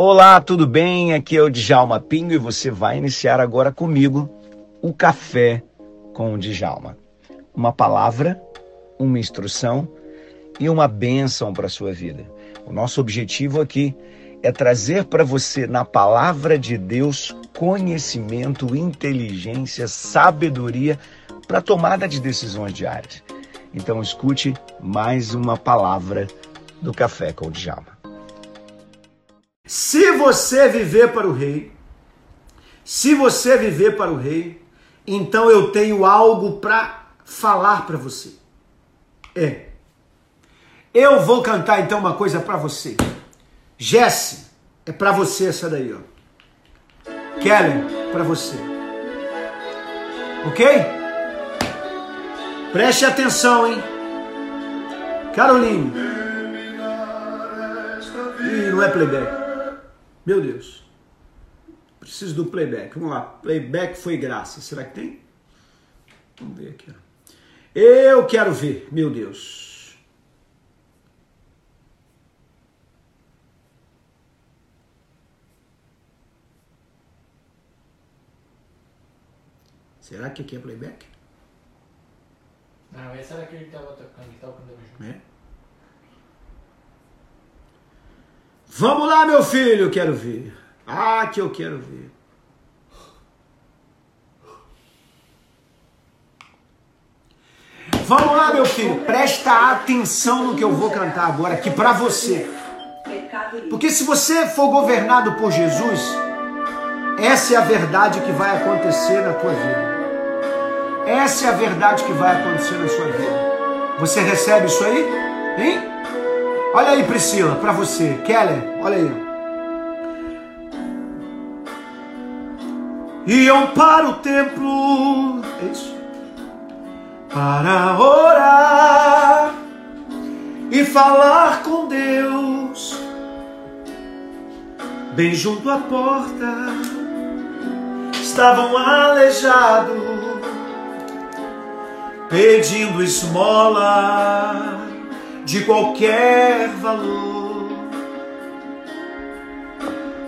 Olá, tudo bem? Aqui é o Djalma Pinho e você vai iniciar agora comigo o Café com o Djalma. Uma palavra, uma instrução e uma bênção para a sua vida. O nosso objetivo aqui é trazer para você, na palavra de Deus, conhecimento, inteligência, sabedoria para tomada de decisões diárias. Então escute mais uma palavra do Café com o Djalma. Se você viver para o rei, se você viver para o rei, então eu tenho algo para falar para você. É. Eu vou cantar então uma coisa para você. Jesse, é para você essa daí, ó. Keller, para você. OK? Preste atenção, hein? Caroline. Ih, não é playback. Meu Deus. Preciso do playback. Vamos lá. Playback foi graça. Será que tem? Vamos ver aqui. Ó. Eu quero ver. Meu Deus. Será que aqui é playback? Não, esse era aquele que estava tocando, que estava junto. É? Vamos lá, meu filho, eu quero ver. Ah, que eu quero ver. Vamos lá, meu filho, presta atenção no que eu vou cantar agora aqui para você. Porque se você for governado por Jesus, essa é a verdade que vai acontecer na tua vida. Essa é a verdade que vai acontecer na sua vida. Você recebe isso aí? Hein? Olha aí, Priscila, para você. Keller, olha aí. Iam para o templo, é isso, para orar e falar com Deus, bem junto à porta, estavam aleijados, pedindo esmola de qualquer valor.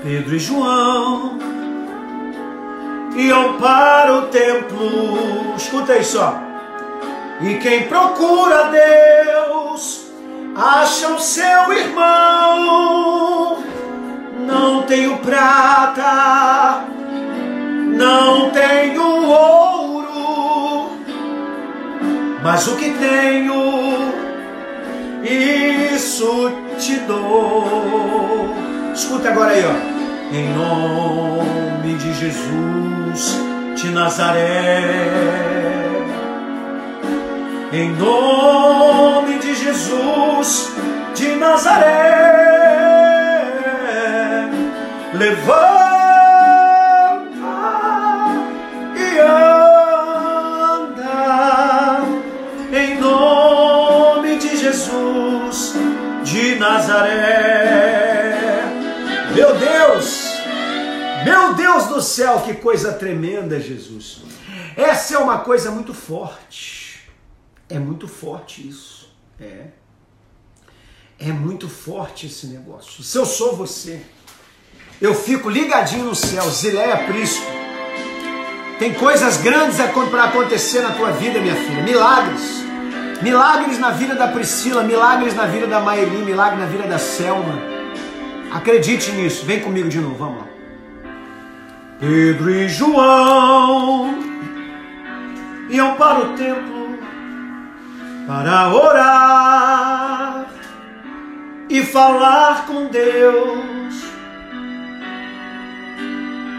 Pedro e João iam para o templo. Escuta aí só. E quem procura Deus acha o seu irmão. Não tenho prata, não tenho ouro, mas o que tenho isso te dou. Escuta agora aí, ó. Em nome de Jesus de Nazaré. Em nome de Jesus de Nazaré. Levanta céu, que coisa tremenda, Jesus. Essa é uma coisa muito forte. É muito forte isso. É. É muito forte esse negócio. Se eu sou você, eu fico ligadinho no céu, Zileia Prisco. Tem coisas grandes para acontecer na tua vida, minha filha. Milagres. Milagres na vida da Priscila, milagres na vida da Maeli, milagre na vida da Selma. Acredite nisso, vem comigo de novo, vamos lá. Pedro e João iam para o templo para orar e falar com Deus.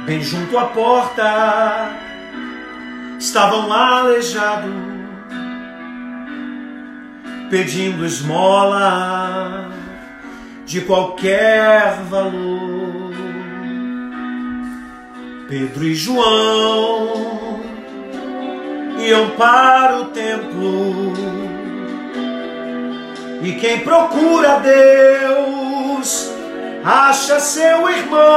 Bem junto à porta estavam aleijados pedindo esmola de qualquer valor. Pedro e João iam para o templo e quem procura Deus acha seu irmão.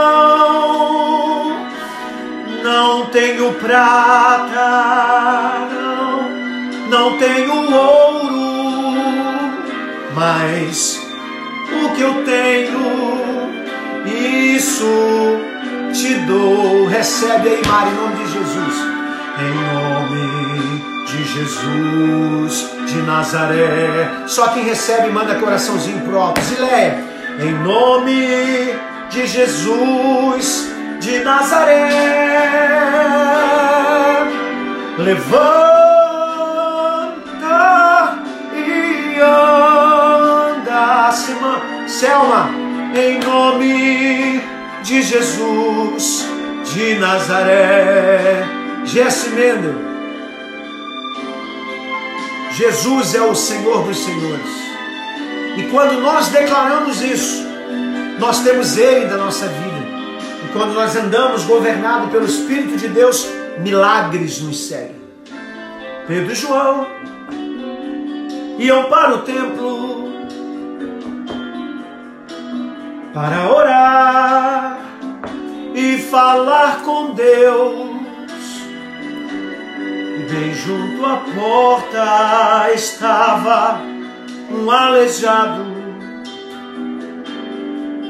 Não tenho prata, não, não tenho ouro mas o que eu tenho, isso te dou. Recebe aí, Mari, em nome de Jesus. Em nome de Jesus de Nazaré. Só quem recebe manda coraçãozinho pro alto. Zileia, em nome de Jesus de Nazaré. Levanta e anda, Selma, em nome de Jesus de Nazaré. Jesse Mendel. Jesus é o Senhor dos Senhores. E quando nós declaramos isso, nós temos Ele da nossa vida. E quando nós andamos governados pelo Espírito de Deus, milagres nos seguem. Pedro e João iam para o templo para orar e falar com Deus. Bem junto à porta estava um aleijado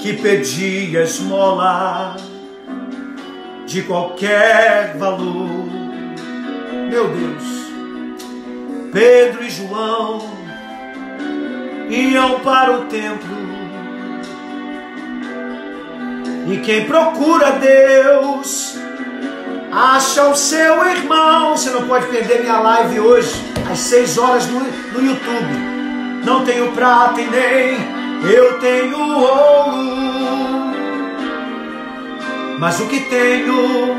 que pedia esmola de qualquer valor. Meu Deus, Pedro e João iam para o templo. E quem procura Deus acha o seu irmão. Você não pode perder minha live hoje, às 6 horas no, no YouTube. Não tenho prata e nem eu tenho ouro, mas o que tenho,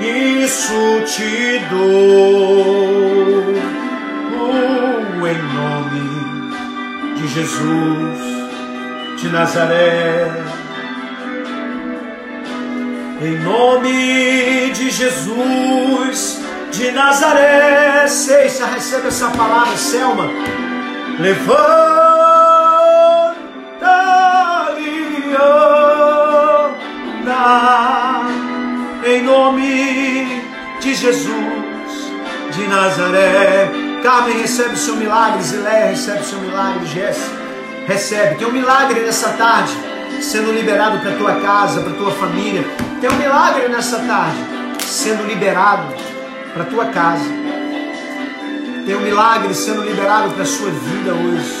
isso te dou. Oh, em nome de Jesus de Nazaré. Em nome de Jesus de Nazaré. Seixa, recebe essa palavra, Selma. Levanta em nome de Jesus de Nazaré. Carmen recebe o seu milagre, Zilé recebe o seu milagre, Jéssica recebe. Tem um milagre nessa tarde sendo liberado para tua casa, para tua família. Tem um milagre nessa tarde sendo liberado para tua casa. Tem um milagre sendo liberado para a sua vida hoje.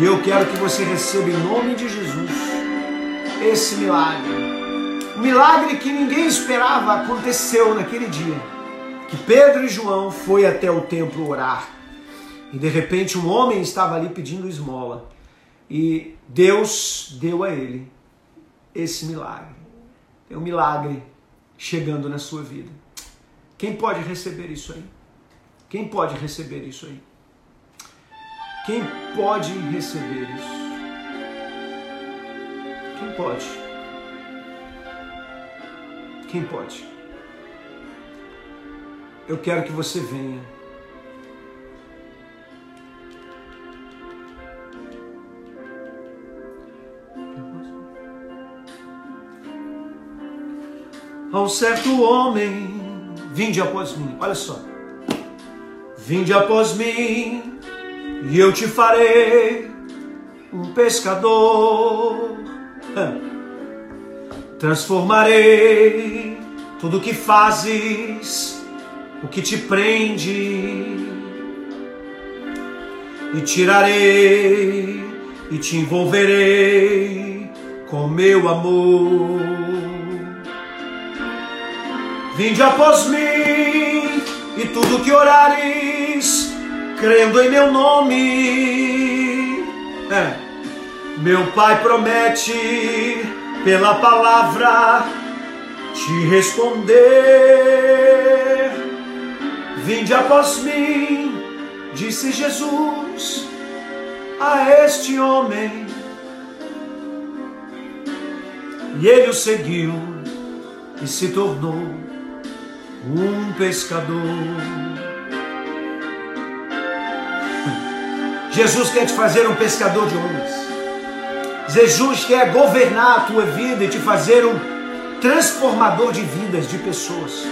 E eu quero que você receba em nome de Jesus esse milagre. Um milagre que ninguém esperava aconteceu naquele dia. Que Pedro e João foi até o templo orar. E de repente um homem estava ali pedindo esmola. E Deus deu a ele esse milagre. É um milagre chegando na sua vida. Quem pode receber isso aí? Quem pode receber isso aí? Quem pode receber isso? Quem pode? Quem pode? Eu quero que você venha. A um certo homem, vinde após mim, olha só. Vinde após mim, e eu te farei um pescador. Transformarei tudo o que fazes, o que te prende, e tirarei e te envolverei com meu amor. Vinde após mim e tudo que orares, crendo em meu nome. É. Meu Pai promete pela palavra te responder. Vinde após mim, disse Jesus a este homem. E ele o seguiu e se tornou um pescador. Jesus quer te fazer um pescador de homens. Jesus quer governar a tua vida e te fazer um transformador de vidas, de pessoas.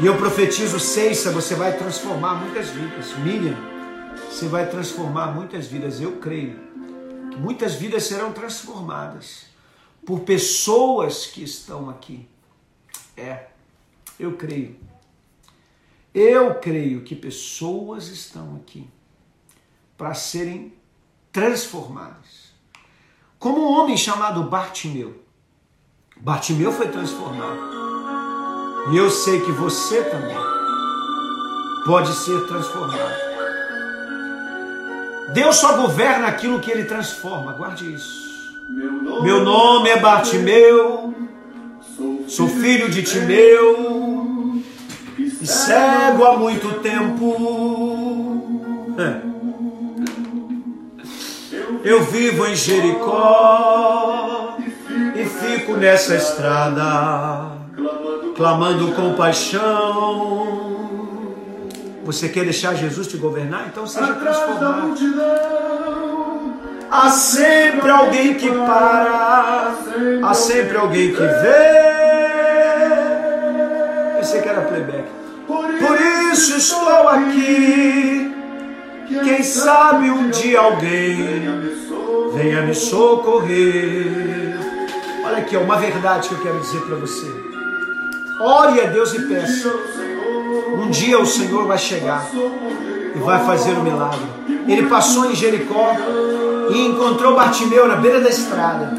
E eu profetizo, Ceissa, você vai transformar muitas vidas. Miriam, você vai transformar muitas vidas. Eu creio que muitas vidas serão transformadas por pessoas que estão aqui. É, eu creio. Eu creio que pessoas estão aqui para serem transformadas. Como um homem chamado Bartimeu. Bartimeu foi transformado. E eu sei que você também pode ser transformado. Deus só governa aquilo que ele transforma. Guarde isso. Meu nome é Bartimeu, sou filho de Timeu e cego há muito tempo. É. Eu vivo em Jericó e fico nessa estrada, clamando compaixão. Você quer deixar Jesus te governar? Então seja transformado. Há sempre alguém que para, há sempre alguém que vê. Pensei que era playback. Isso estou aqui. Quem sabe um dia alguém venha me socorrer. Olha aqui, é uma verdade que eu quero dizer para você. Ore a Deus e peça. Um dia o Senhor vai chegar e vai fazer o um milagre. Ele passou em Jericó e encontrou Bartimeu na beira da estrada.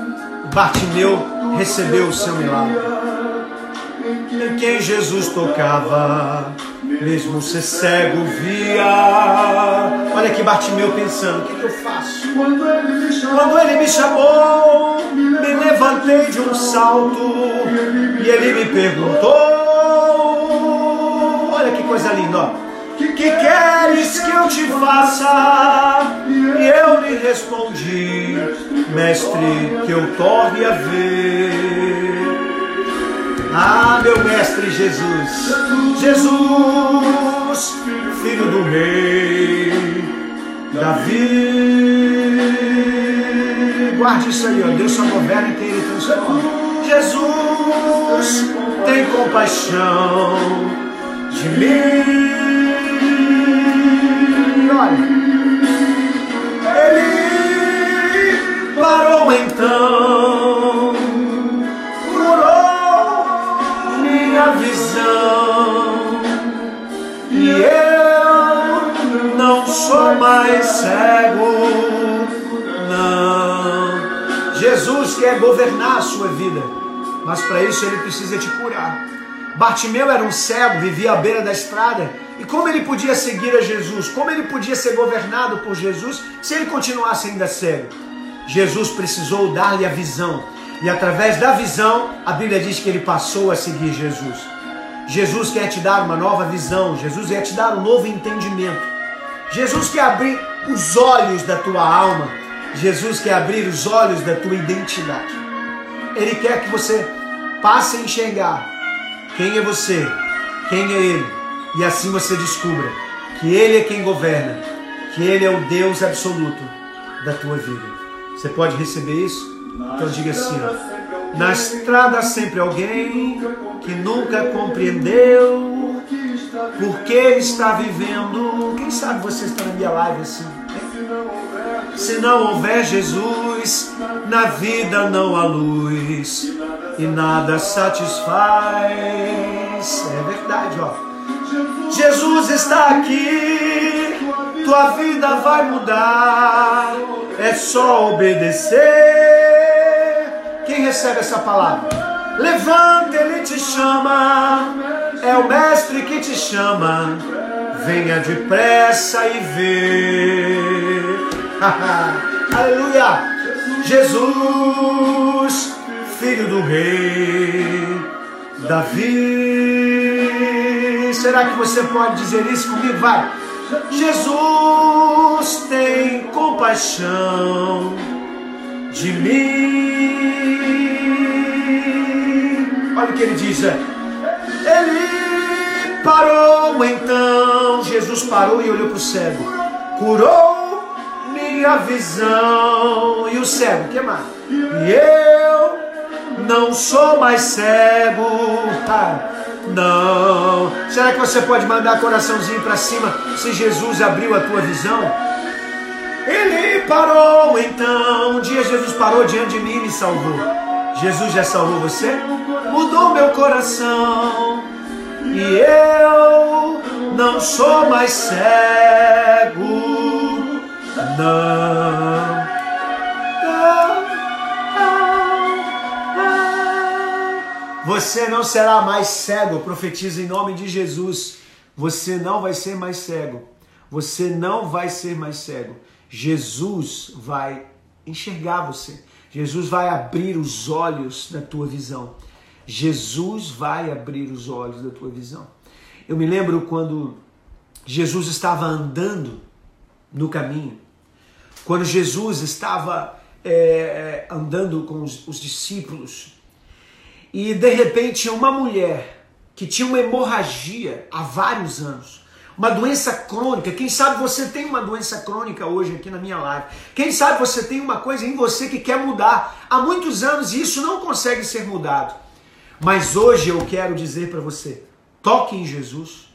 Bartimeu recebeu o seu milagre. Em quem Jesus tocava, mesmo ser cego via. Olha aqui Bartimeu pensando: o que, que eu faço? Quando ele me chamou, me levantei de um salto e ele me perguntou: olha que coisa linda, ó. Que queres que eu te faça? E eu lhe respondi, mestre, que eu torne a ver. Ah, meu mestre Jesus, Jesus, filho do rei Davi. Guarde isso aí, ó. Deus só governa quem ele transforma. Jesus, tem compaixão de mim. Olha, ele parou então, sou mais cego. Não, Jesus quer governar a sua vida, mas para isso ele precisa te curar. Bartimeu era um cego, vivia à beira da estrada. E como ele podia seguir a Jesus? Como ele podia ser governado por Jesus se ele continuasse ainda cego? Jesus precisou dar-lhe a visão. E através da visão, a Bíblia diz que ele passou a seguir Jesus. Jesus quer te dar uma nova visão. Jesus quer te dar um novo entendimento. Jesus quer abrir os olhos da tua alma. Jesus quer abrir os olhos da tua identidade. Ele quer que você passe a enxergar quem é você? Quem é Ele? E assim você descubra que Ele é quem governa, que Ele é o Deus absoluto da tua vida. Você pode receber isso? Então diga assim: ó, na estrada sempre alguém que nunca compreendeu por que está vivendo. Quem sabe você está na minha live assim? Se não houver Jesus, na vida não há luz e nada satisfaz. É verdade, ó. Jesus está aqui, tua vida vai mudar, é só obedecer. Quem recebe essa palavra? Levanta, ele te chama, é o Mestre que te chama. Venha depressa e vê. Aleluia! Jesus, filho do rei Davi. Será que você pode dizer isso comigo? Vai. Jesus tem compaixão de mim. Olha o que ele diz. é. Ele parou então. Jesus parou e olhou para o cego. Curou minha visão. E o cego, que mais? E eu não sou mais cego. Ah, não. Será que você pode mandar coraçãozinho para cima se Jesus abriu a tua visão? Ele parou então. Um dia Jesus parou diante de mim e me salvou. Jesus já salvou você? Mudou meu coração. E eu não sou mais cego. Não. Você não será mais cego, profetiza em nome de Jesus. Você não vai ser mais cego. Você não vai ser mais cego. Jesus vai enxergar você. Jesus vai abrir os olhos da tua visão. Jesus vai abrir os olhos da tua visão. Eu me lembro quando Jesus estava andando no caminho, quando Jesus estava é, andando com os, os discípulos e de repente uma mulher que tinha uma hemorragia há vários anos, uma doença crônica. Quem sabe você tem uma doença crônica hoje aqui na minha live. Quem sabe você tem uma coisa em você que quer mudar há muitos anos e isso não consegue ser mudado. Mas hoje eu quero dizer para você: toque em Jesus,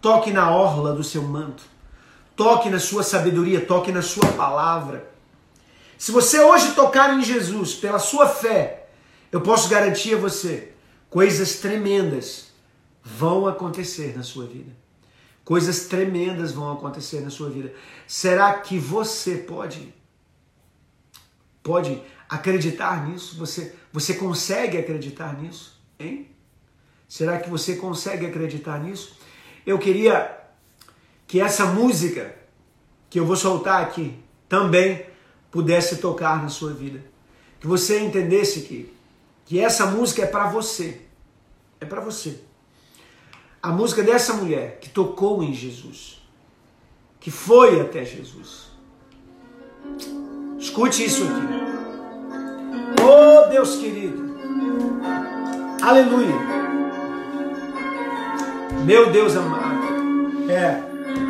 toque na orla do seu manto, toque na sua sabedoria, toque na sua palavra. Se você hoje tocar em Jesus pela sua fé, eu posso garantir a você, coisas tremendas vão acontecer na sua vida. Coisas tremendas vão acontecer na sua vida. Será que você pode pode acreditar nisso? Você você consegue acreditar nisso? Hein? Será que você consegue acreditar nisso? Eu queria que essa música que eu vou soltar aqui também pudesse tocar na sua vida. Que você entendesse que que essa música é para você. É para você. A música dessa mulher que tocou em Jesus, que foi até Jesus. Escute isso aqui. Oh Deus querido. Aleluia. Meu Deus amado. É.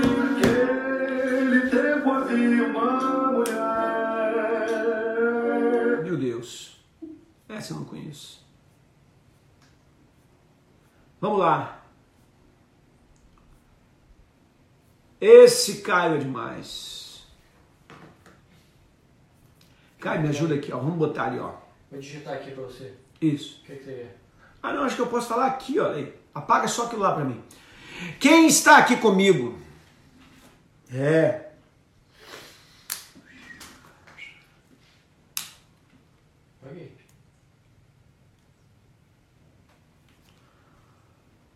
Naquele tempo havia uma mulher. Meu Deus. Essa eu não conheço. Vamos lá. Esse Caio é demais. Caio, me ajuda aqui, ó. Vamos botar ali, ó. Vou digitar aqui pra você. Isso. O que, que você quer? Ah, não, acho que eu posso falar aqui, ó. Apaga só aquilo lá pra mim. Quem está aqui comigo? É.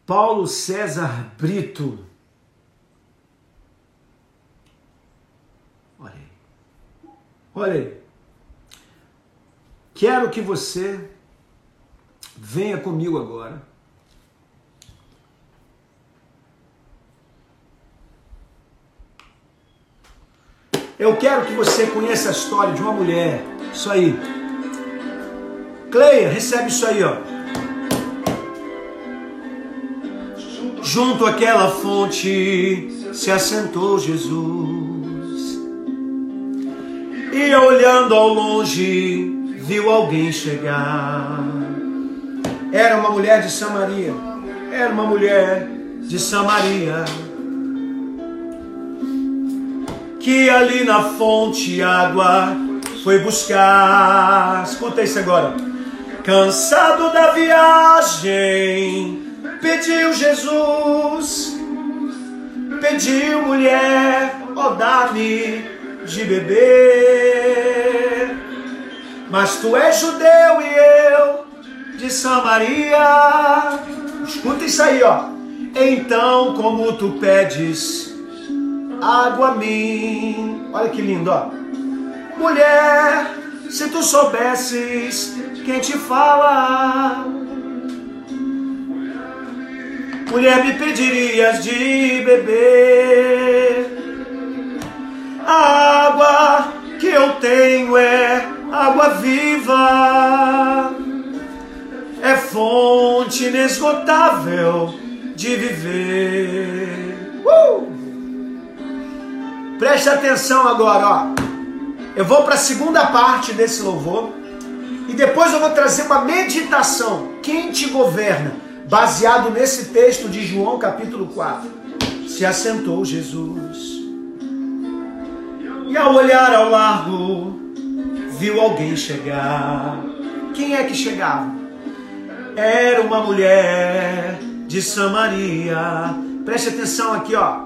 Paulo César Brito. Olha aí. Olha aí. Quero que você venha comigo agora. Eu quero que você conheça a história de uma mulher. Isso aí. Cleia, recebe isso aí, ó. Junto àquela fonte se assentou Jesus. E olhando ao longe, viu alguém chegar. Era uma mulher de Samaria. Era uma mulher de Samaria. Que ali na fonte água foi buscar. Escuta isso agora. Cansado da viagem, pediu Jesus, pediu mulher, ó dá-me de beber. Mas tu és judeu e eu de Samaria. Escuta isso aí, ó. Então, como tu pedes água a mim. Olha que lindo, ó. Mulher, se tu soubesses quem te fala, mulher, me pedirias de beber. A água que eu tenho é água viva, é fonte inesgotável de viver. Uh! Preste atenção agora, ó. Eu vou para a segunda parte desse louvor e depois eu vou trazer uma meditação. Quem te governa? Baseado nesse texto de João capítulo 4. Se assentou Jesus. E ao olhar ao largo, viu alguém chegar. Quem é que chegava? Era uma mulher de Samaria. Preste atenção aqui, ó.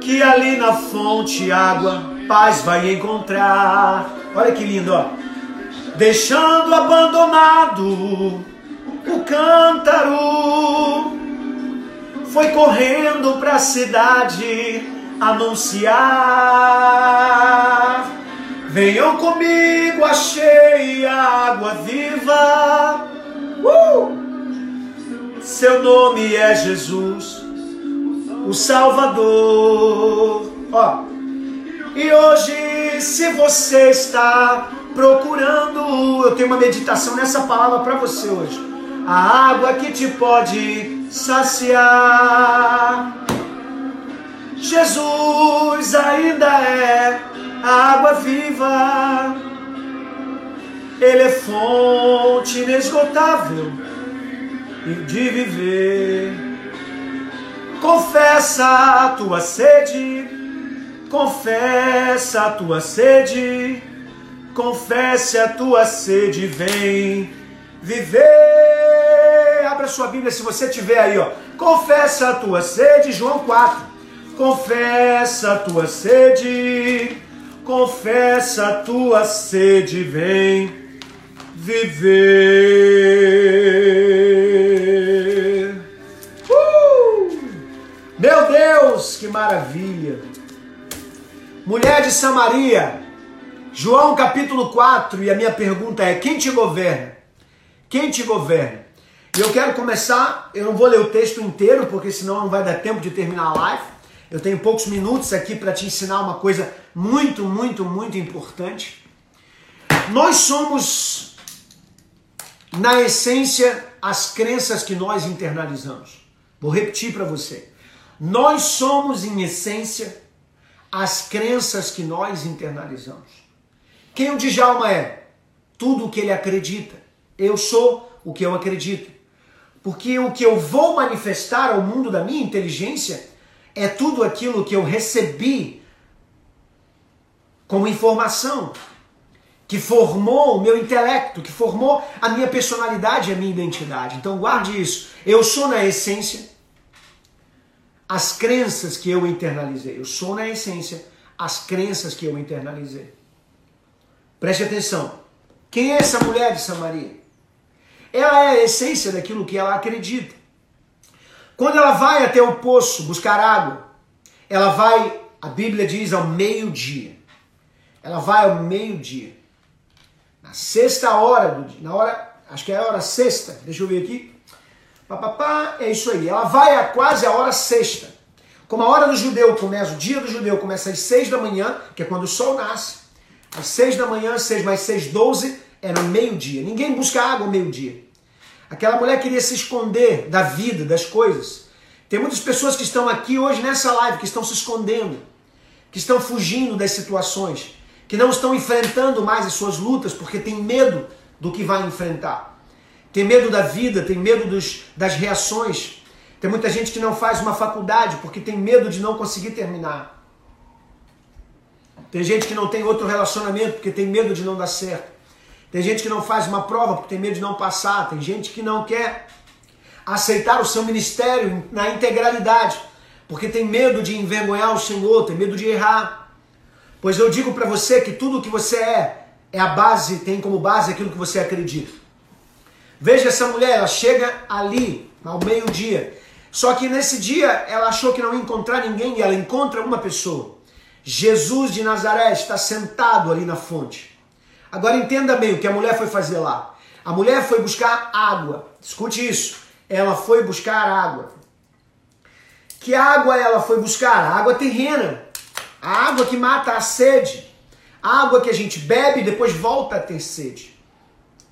Que ali na fonte água, paz vai encontrar. Olha que lindo, ó. Deixando abandonado o cântaro, foi correndo para a cidade anunciar. Venham comigo, achei água viva. Uh! Seu nome é Jesus, o Salvador. Ó. E hoje, se você está procurando, eu tenho uma meditação nessa palavra para você hoje. A água que te pode saciar. Jesus ainda é a água viva. Ele é fonte inesgotável de viver. Confessa a tua sede, confessa a tua sede, confesse a tua sede, vem viver. Abra sua Bíblia se você tiver aí, ó. Confessa a tua sede, João 4. Confessa a tua sede, confessa a tua sede, vem viver. Uh! Meu Deus, que maravilha! Mulher de Samaria, João capítulo 4, e a minha pergunta é: quem te governa? Quem te governa? E eu quero começar, eu não vou ler o texto inteiro, porque senão não vai dar tempo de terminar a live. Eu tenho poucos minutos aqui para te ensinar uma coisa muito, muito, muito importante. Nós somos, na essência, as crenças que nós internalizamos. Vou repetir para você. Nós somos, em essência, as crenças que nós internalizamos. Quem o Djalma é? Tudo o que ele acredita. Eu sou o que eu acredito. Porque o que eu vou manifestar ao mundo da minha inteligência é tudo aquilo que eu recebi como informação, que formou o meu intelecto, que formou a minha personalidade e a minha identidade. Então guarde isso. Eu sou na essência as crenças que eu internalizei. Eu sou na essência as crenças que eu internalizei. Preste atenção. Quem é essa mulher de Samaria? Ela é a essência daquilo que ela acredita. Quando ela vai até o poço buscar água, ela vai, a Bíblia diz, ao meio-dia. Ela vai ao meio-dia. Na sexta hora do dia, na hora, acho que é a hora sexta, deixa eu ver aqui. Papapá, é isso aí. Ela vai a quase a hora sexta. Como a hora do judeu começa, o dia do judeu começa às seis da manhã, que é quando o sol nasce. Às seis da manhã, seis mais seis, doze, era meio-dia. Ninguém busca água ao meio-dia. Aquela mulher queria se esconder da vida, das coisas. Tem muitas pessoas que estão aqui hoje nessa live que estão se escondendo, que estão fugindo das situações, que não estão enfrentando mais as suas lutas porque tem medo do que vai enfrentar. Tem medo da vida, tem medo dos, das reações. Tem muita gente que não faz uma faculdade porque tem medo de não conseguir terminar. Tem gente que não tem outro relacionamento porque tem medo de não dar certo. Tem gente que não faz uma prova porque tem medo de não passar. Tem gente que não quer aceitar o seu ministério na integralidade porque tem medo de envergonhar o Senhor, tem medo de errar. Pois eu digo para você que tudo o que você é é a base, tem como base aquilo que você acredita. Veja essa mulher, ela chega ali ao meio-dia. Só que nesse dia ela achou que não ia encontrar ninguém e ela encontra uma pessoa. Jesus de Nazaré está sentado ali na fonte. Agora entenda bem o que a mulher foi fazer lá. A mulher foi buscar água. Escute isso. Ela foi buscar água. Que água ela foi buscar? Água terrena. A água que mata a sede. A água que a gente bebe e depois volta a ter sede.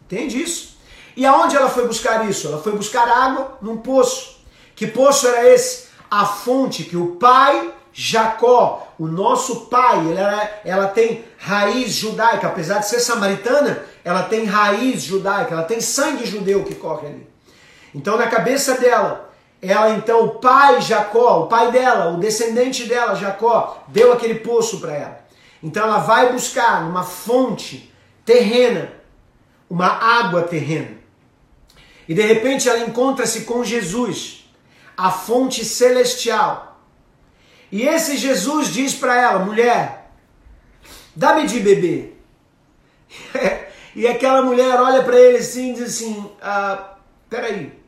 Entende isso? E aonde ela foi buscar isso? Ela foi buscar água num poço. Que poço era esse? A fonte que o pai Jacó, o nosso pai, ela, ela tem raiz judaica, apesar de ser samaritana, ela tem raiz judaica, ela tem sangue judeu que corre ali. Então, na cabeça dela, ela então, o pai Jacó, o pai dela, o descendente dela, Jacó, deu aquele poço para ela. Então ela vai buscar numa fonte terrena, uma água terrena. E de repente ela encontra-se com Jesus, a fonte celestial. E esse Jesus diz para ela, mulher, dá-me de beber. e aquela mulher olha para ele assim e diz assim, ah, peraí,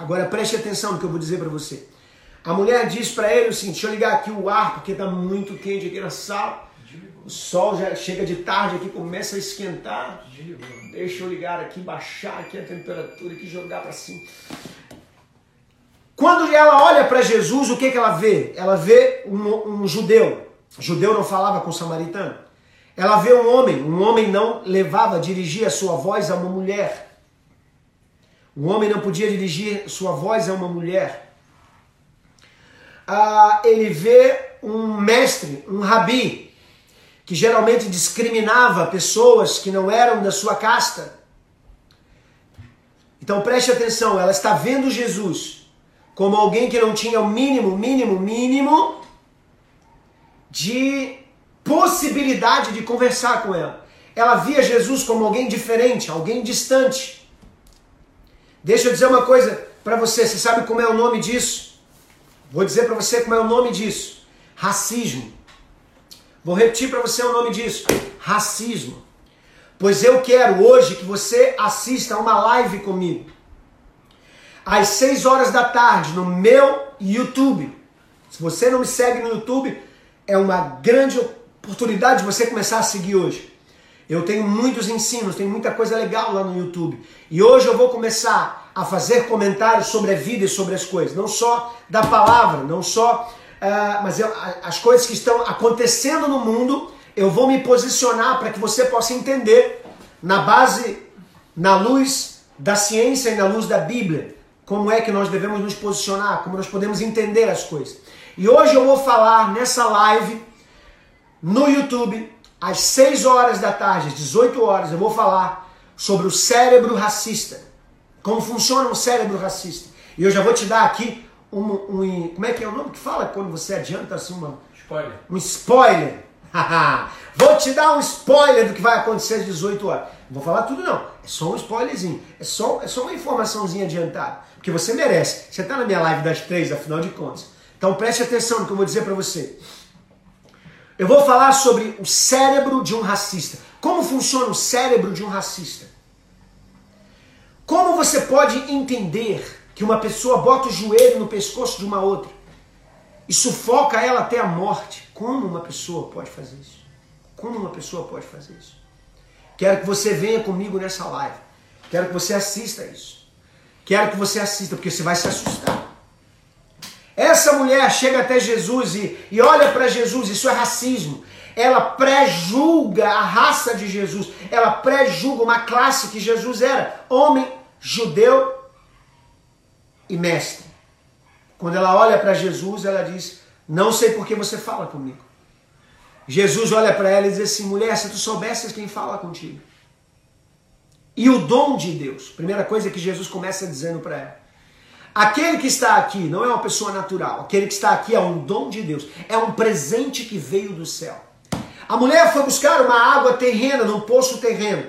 agora preste atenção no que eu vou dizer para você. A mulher diz para ele o seguinte, deixa eu ligar aqui o ar, porque está muito quente aqui na sala. O sol já chega de tarde aqui, começa a esquentar. Deixa eu ligar aqui, baixar aqui a temperatura aqui, jogar para cima. Quando ela olha para Jesus, o que, que ela vê? Ela vê um, um judeu. Judeu não falava com o samaritano. Ela vê um homem. Um homem não levava, dirigia sua voz a uma mulher. Um homem não podia dirigir sua voz a uma mulher. Ah, ele vê um mestre, um rabi, que geralmente discriminava pessoas que não eram da sua casta. Então preste atenção, ela está vendo Jesus como alguém que não tinha o mínimo, mínimo, mínimo de possibilidade de conversar com ela. Ela via Jesus como alguém diferente, alguém distante. Deixa eu dizer uma coisa para você, você sabe como é o nome disso? Vou dizer para você como é o nome disso: racismo. Vou repetir para você o nome disso: racismo. Pois eu quero hoje que você assista uma live comigo. Às 6 horas da tarde no meu YouTube. Se você não me segue no YouTube, é uma grande oportunidade de você começar a seguir hoje. Eu tenho muitos ensinos, tem muita coisa legal lá no YouTube. E hoje eu vou começar a fazer comentários sobre a vida e sobre as coisas, não só da palavra, não só uh, mas eu, as coisas que estão acontecendo no mundo, eu vou me posicionar para que você possa entender na base, na luz da ciência e na luz da Bíblia, como é que nós devemos nos posicionar, como nós podemos entender as coisas. E hoje eu vou falar nessa live no YouTube, às 6 horas da tarde, às 18 horas, eu vou falar sobre o cérebro racista. Como funciona o cérebro racista. E eu já vou te dar aqui um, um, Como é que é o nome que fala quando você adianta assim uma. Spoiler. Um spoiler. Vou te dar um spoiler do que vai acontecer às 18 horas. Não vou falar tudo, não. É só um spoilerzinho. É só, é só uma informaçãozinha adiantada. Porque você merece. Você está na minha live das três, afinal de contas. Então preste atenção no que eu vou dizer para você. Eu vou falar sobre o cérebro de um racista. Como funciona o cérebro de um racista? Como você pode entender que uma pessoa bota o joelho no pescoço de uma outra e sufoca ela até a morte. Como uma pessoa pode fazer isso? Como uma pessoa pode fazer isso? Quero que você venha comigo nessa live. Quero que você assista isso. Quero que você assista, porque você vai se assustar. Essa mulher chega até Jesus e, e olha para Jesus, isso é racismo. Ela pré-julga a raça de Jesus. Ela pré-julga uma classe que Jesus era: homem judeu e mestre. Quando ela olha para Jesus, ela diz: Não sei por que você fala comigo. Jesus olha para ela e diz assim: Mulher, se tu soubesses quem fala contigo. E o dom de Deus. Primeira coisa que Jesus começa dizendo para ela. Aquele que está aqui não é uma pessoa natural. Aquele que está aqui é um dom de Deus. É um presente que veio do céu. A mulher foi buscar uma água terrena, num poço terreno.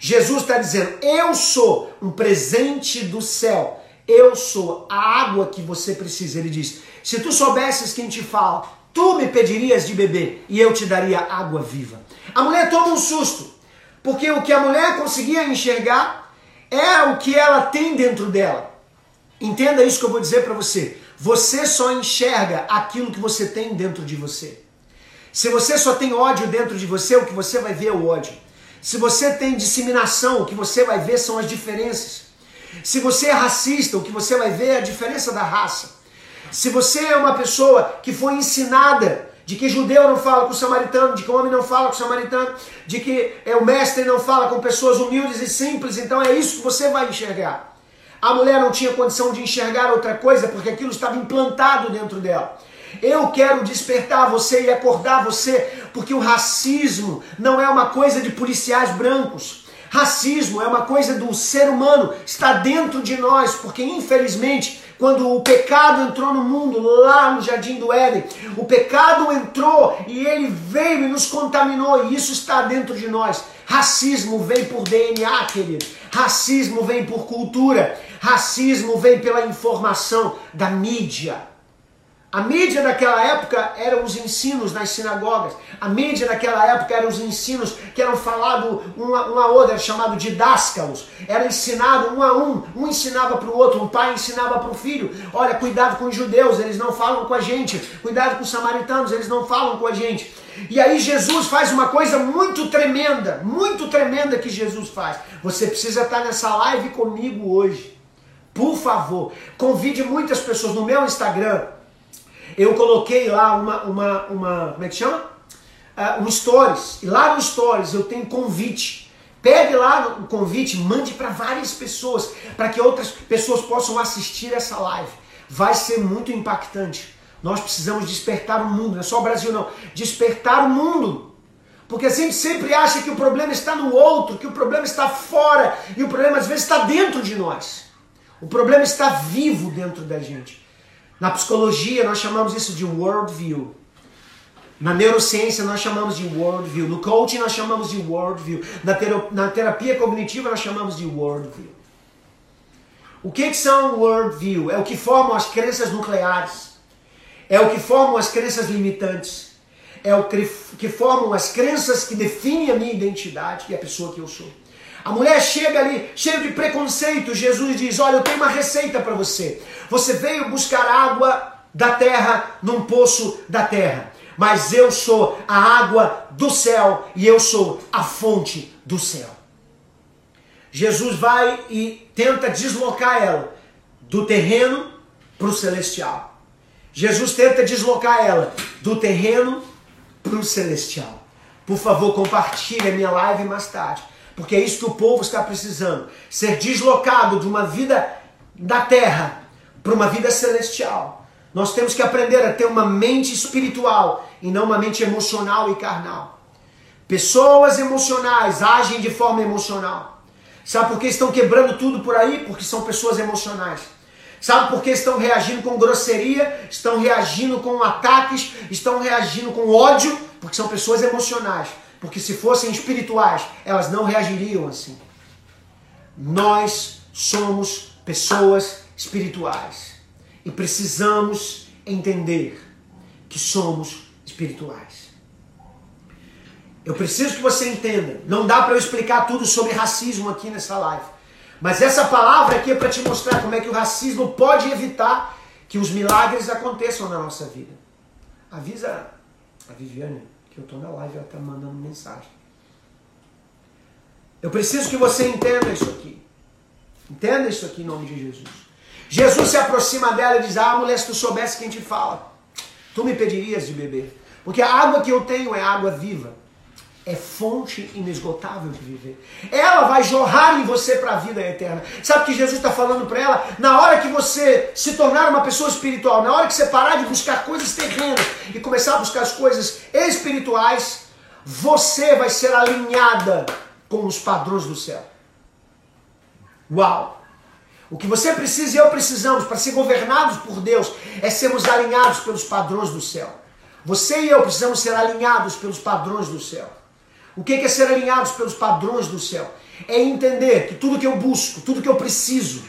Jesus está dizendo: Eu sou um presente do céu eu sou a água que você precisa. Ele diz: Se tu soubesses quem te fala, tu me pedirias de beber e eu te daria água viva. A mulher toma um susto, porque o que a mulher conseguia enxergar é o que ela tem dentro dela. Entenda isso que eu vou dizer para você. Você só enxerga aquilo que você tem dentro de você. Se você só tem ódio dentro de você, o que você vai ver é o ódio. Se você tem disseminação, o que você vai ver são as diferenças. Se você é racista, o que você vai ver é a diferença da raça. Se você é uma pessoa que foi ensinada de que judeu não fala com samaritano, de que homem não fala com samaritano, de que é, o mestre não fala com pessoas humildes e simples, então é isso que você vai enxergar. A mulher não tinha condição de enxergar outra coisa porque aquilo estava implantado dentro dela. Eu quero despertar você e acordar você, porque o racismo não é uma coisa de policiais brancos. Racismo é uma coisa do ser humano, está dentro de nós, porque infelizmente, quando o pecado entrou no mundo, lá no jardim do Éden, o pecado entrou e ele veio e nos contaminou, e isso está dentro de nós. Racismo vem por DNA, querido. Racismo vem por cultura. Racismo vem pela informação da mídia. A mídia daquela época eram os ensinos nas sinagogas. A mídia daquela época eram os ensinos que eram falados um a, um a outro, era chamado didáscalos. Era ensinado um a um. Um ensinava para o outro, um pai ensinava para o filho. Olha, cuidado com os judeus, eles não falam com a gente. Cuidado com os samaritanos, eles não falam com a gente. E aí Jesus faz uma coisa muito tremenda, muito tremenda que Jesus faz. Você precisa estar nessa live comigo hoje. Por favor, convide muitas pessoas no meu Instagram eu coloquei lá uma, uma, uma como é que chama? Uh, um stories. E lá no stories eu tenho convite. Pegue lá o convite, mande para várias pessoas, para que outras pessoas possam assistir essa live. Vai ser muito impactante. Nós precisamos despertar o mundo, não é só o Brasil não, despertar o mundo. Porque a gente sempre acha que o problema está no outro, que o problema está fora, e o problema às vezes está dentro de nós. O problema está vivo dentro da gente. Na psicologia, nós chamamos isso de worldview. Na neurociência, nós chamamos de worldview. No coaching, nós chamamos de worldview. Na, na terapia cognitiva, nós chamamos de worldview. O que, que são worldview? É o que formam as crenças nucleares. É o que formam as crenças limitantes. É o que, que formam as crenças que definem a minha identidade e a pessoa que eu sou. A mulher chega ali, cheia de preconceito. Jesus diz: Olha, eu tenho uma receita para você. Você veio buscar água da terra num poço da terra. Mas eu sou a água do céu e eu sou a fonte do céu. Jesus vai e tenta deslocar ela do terreno para o celestial. Jesus tenta deslocar ela do terreno para o celestial. Por favor, compartilhe a minha live mais tarde porque é isso que o povo está precisando. Ser deslocado de uma vida da terra para uma vida celestial. Nós temos que aprender a ter uma mente espiritual e não uma mente emocional e carnal. Pessoas emocionais agem de forma emocional. Sabe por que estão quebrando tudo por aí? Porque são pessoas emocionais. Sabe por que estão reagindo com grosseria? Estão reagindo com ataques? Estão reagindo com ódio? Porque são pessoas emocionais. Porque se fossem espirituais, elas não reagiriam assim. Nós somos pessoas espirituais e precisamos entender que somos espirituais. Eu preciso que você entenda. Não dá para eu explicar tudo sobre racismo aqui nessa live. Mas essa palavra aqui é para te mostrar como é que o racismo pode evitar que os milagres aconteçam na nossa vida. Avisa a Viviane eu estou na live, ela está mandando mensagem. Eu preciso que você entenda isso aqui. Entenda isso aqui em nome de Jesus. Jesus se aproxima dela e diz: Ah, mulher, se tu soubesse quem te fala, tu me pedirias de beber. Porque a água que eu tenho é água viva é fonte inesgotável de viver. Ela vai jorrar em você para a vida eterna. Sabe o que Jesus está falando para ela? Na hora que você se tornar uma pessoa espiritual, na hora que você parar de buscar coisas terrenas e começar a buscar as coisas espirituais, você vai ser alinhada com os padrões do céu. Uau! O que você precisa e eu precisamos para ser governados por Deus é sermos alinhados pelos padrões do céu. Você e eu precisamos ser alinhados pelos padrões do céu. O que é ser alinhados pelos padrões do céu? É entender que tudo que eu busco, tudo que eu preciso,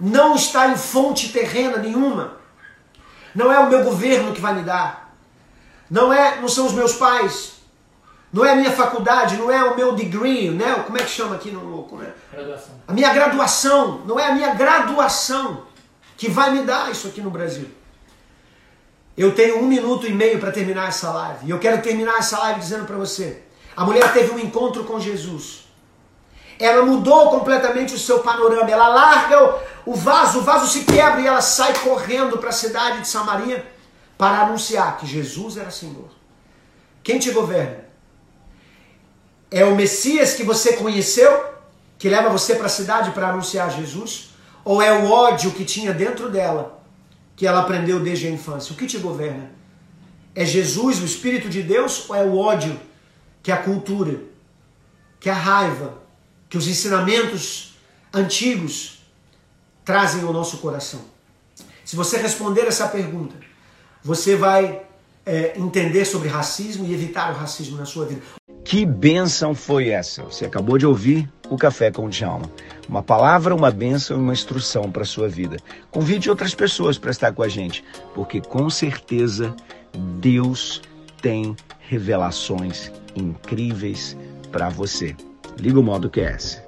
não está em fonte terrena nenhuma. Não é o meu governo que vai me dar. Não é, não são os meus pais. Não é a minha faculdade, não é o meu degree, né? Como é que chama aqui no como é? Graduação. A minha graduação, não é a minha graduação que vai me dar isso aqui no Brasil. Eu tenho um minuto e meio para terminar essa live. E eu quero terminar essa live dizendo para você: a mulher teve um encontro com Jesus. Ela mudou completamente o seu panorama. Ela larga o vaso, o vaso se quebra e ela sai correndo para a cidade de Samaria para anunciar que Jesus era Senhor. Quem te governa? É o Messias que você conheceu, que leva você para a cidade para anunciar Jesus? Ou é o ódio que tinha dentro dela, que ela aprendeu desde a infância? O que te governa? É Jesus, o Espírito de Deus, ou é o ódio que é a cultura, que é a raiva, que os ensinamentos antigos trazem ao nosso coração? Se você responder essa pergunta, você vai é, entender sobre racismo e evitar o racismo na sua vida. Que bênção foi essa? Você acabou de ouvir o Café com Djalma. Uma palavra, uma bênção e uma instrução para a sua vida. Convide outras pessoas para estar com a gente, porque com certeza Deus tem revelações incríveis para você. Liga o modo QS.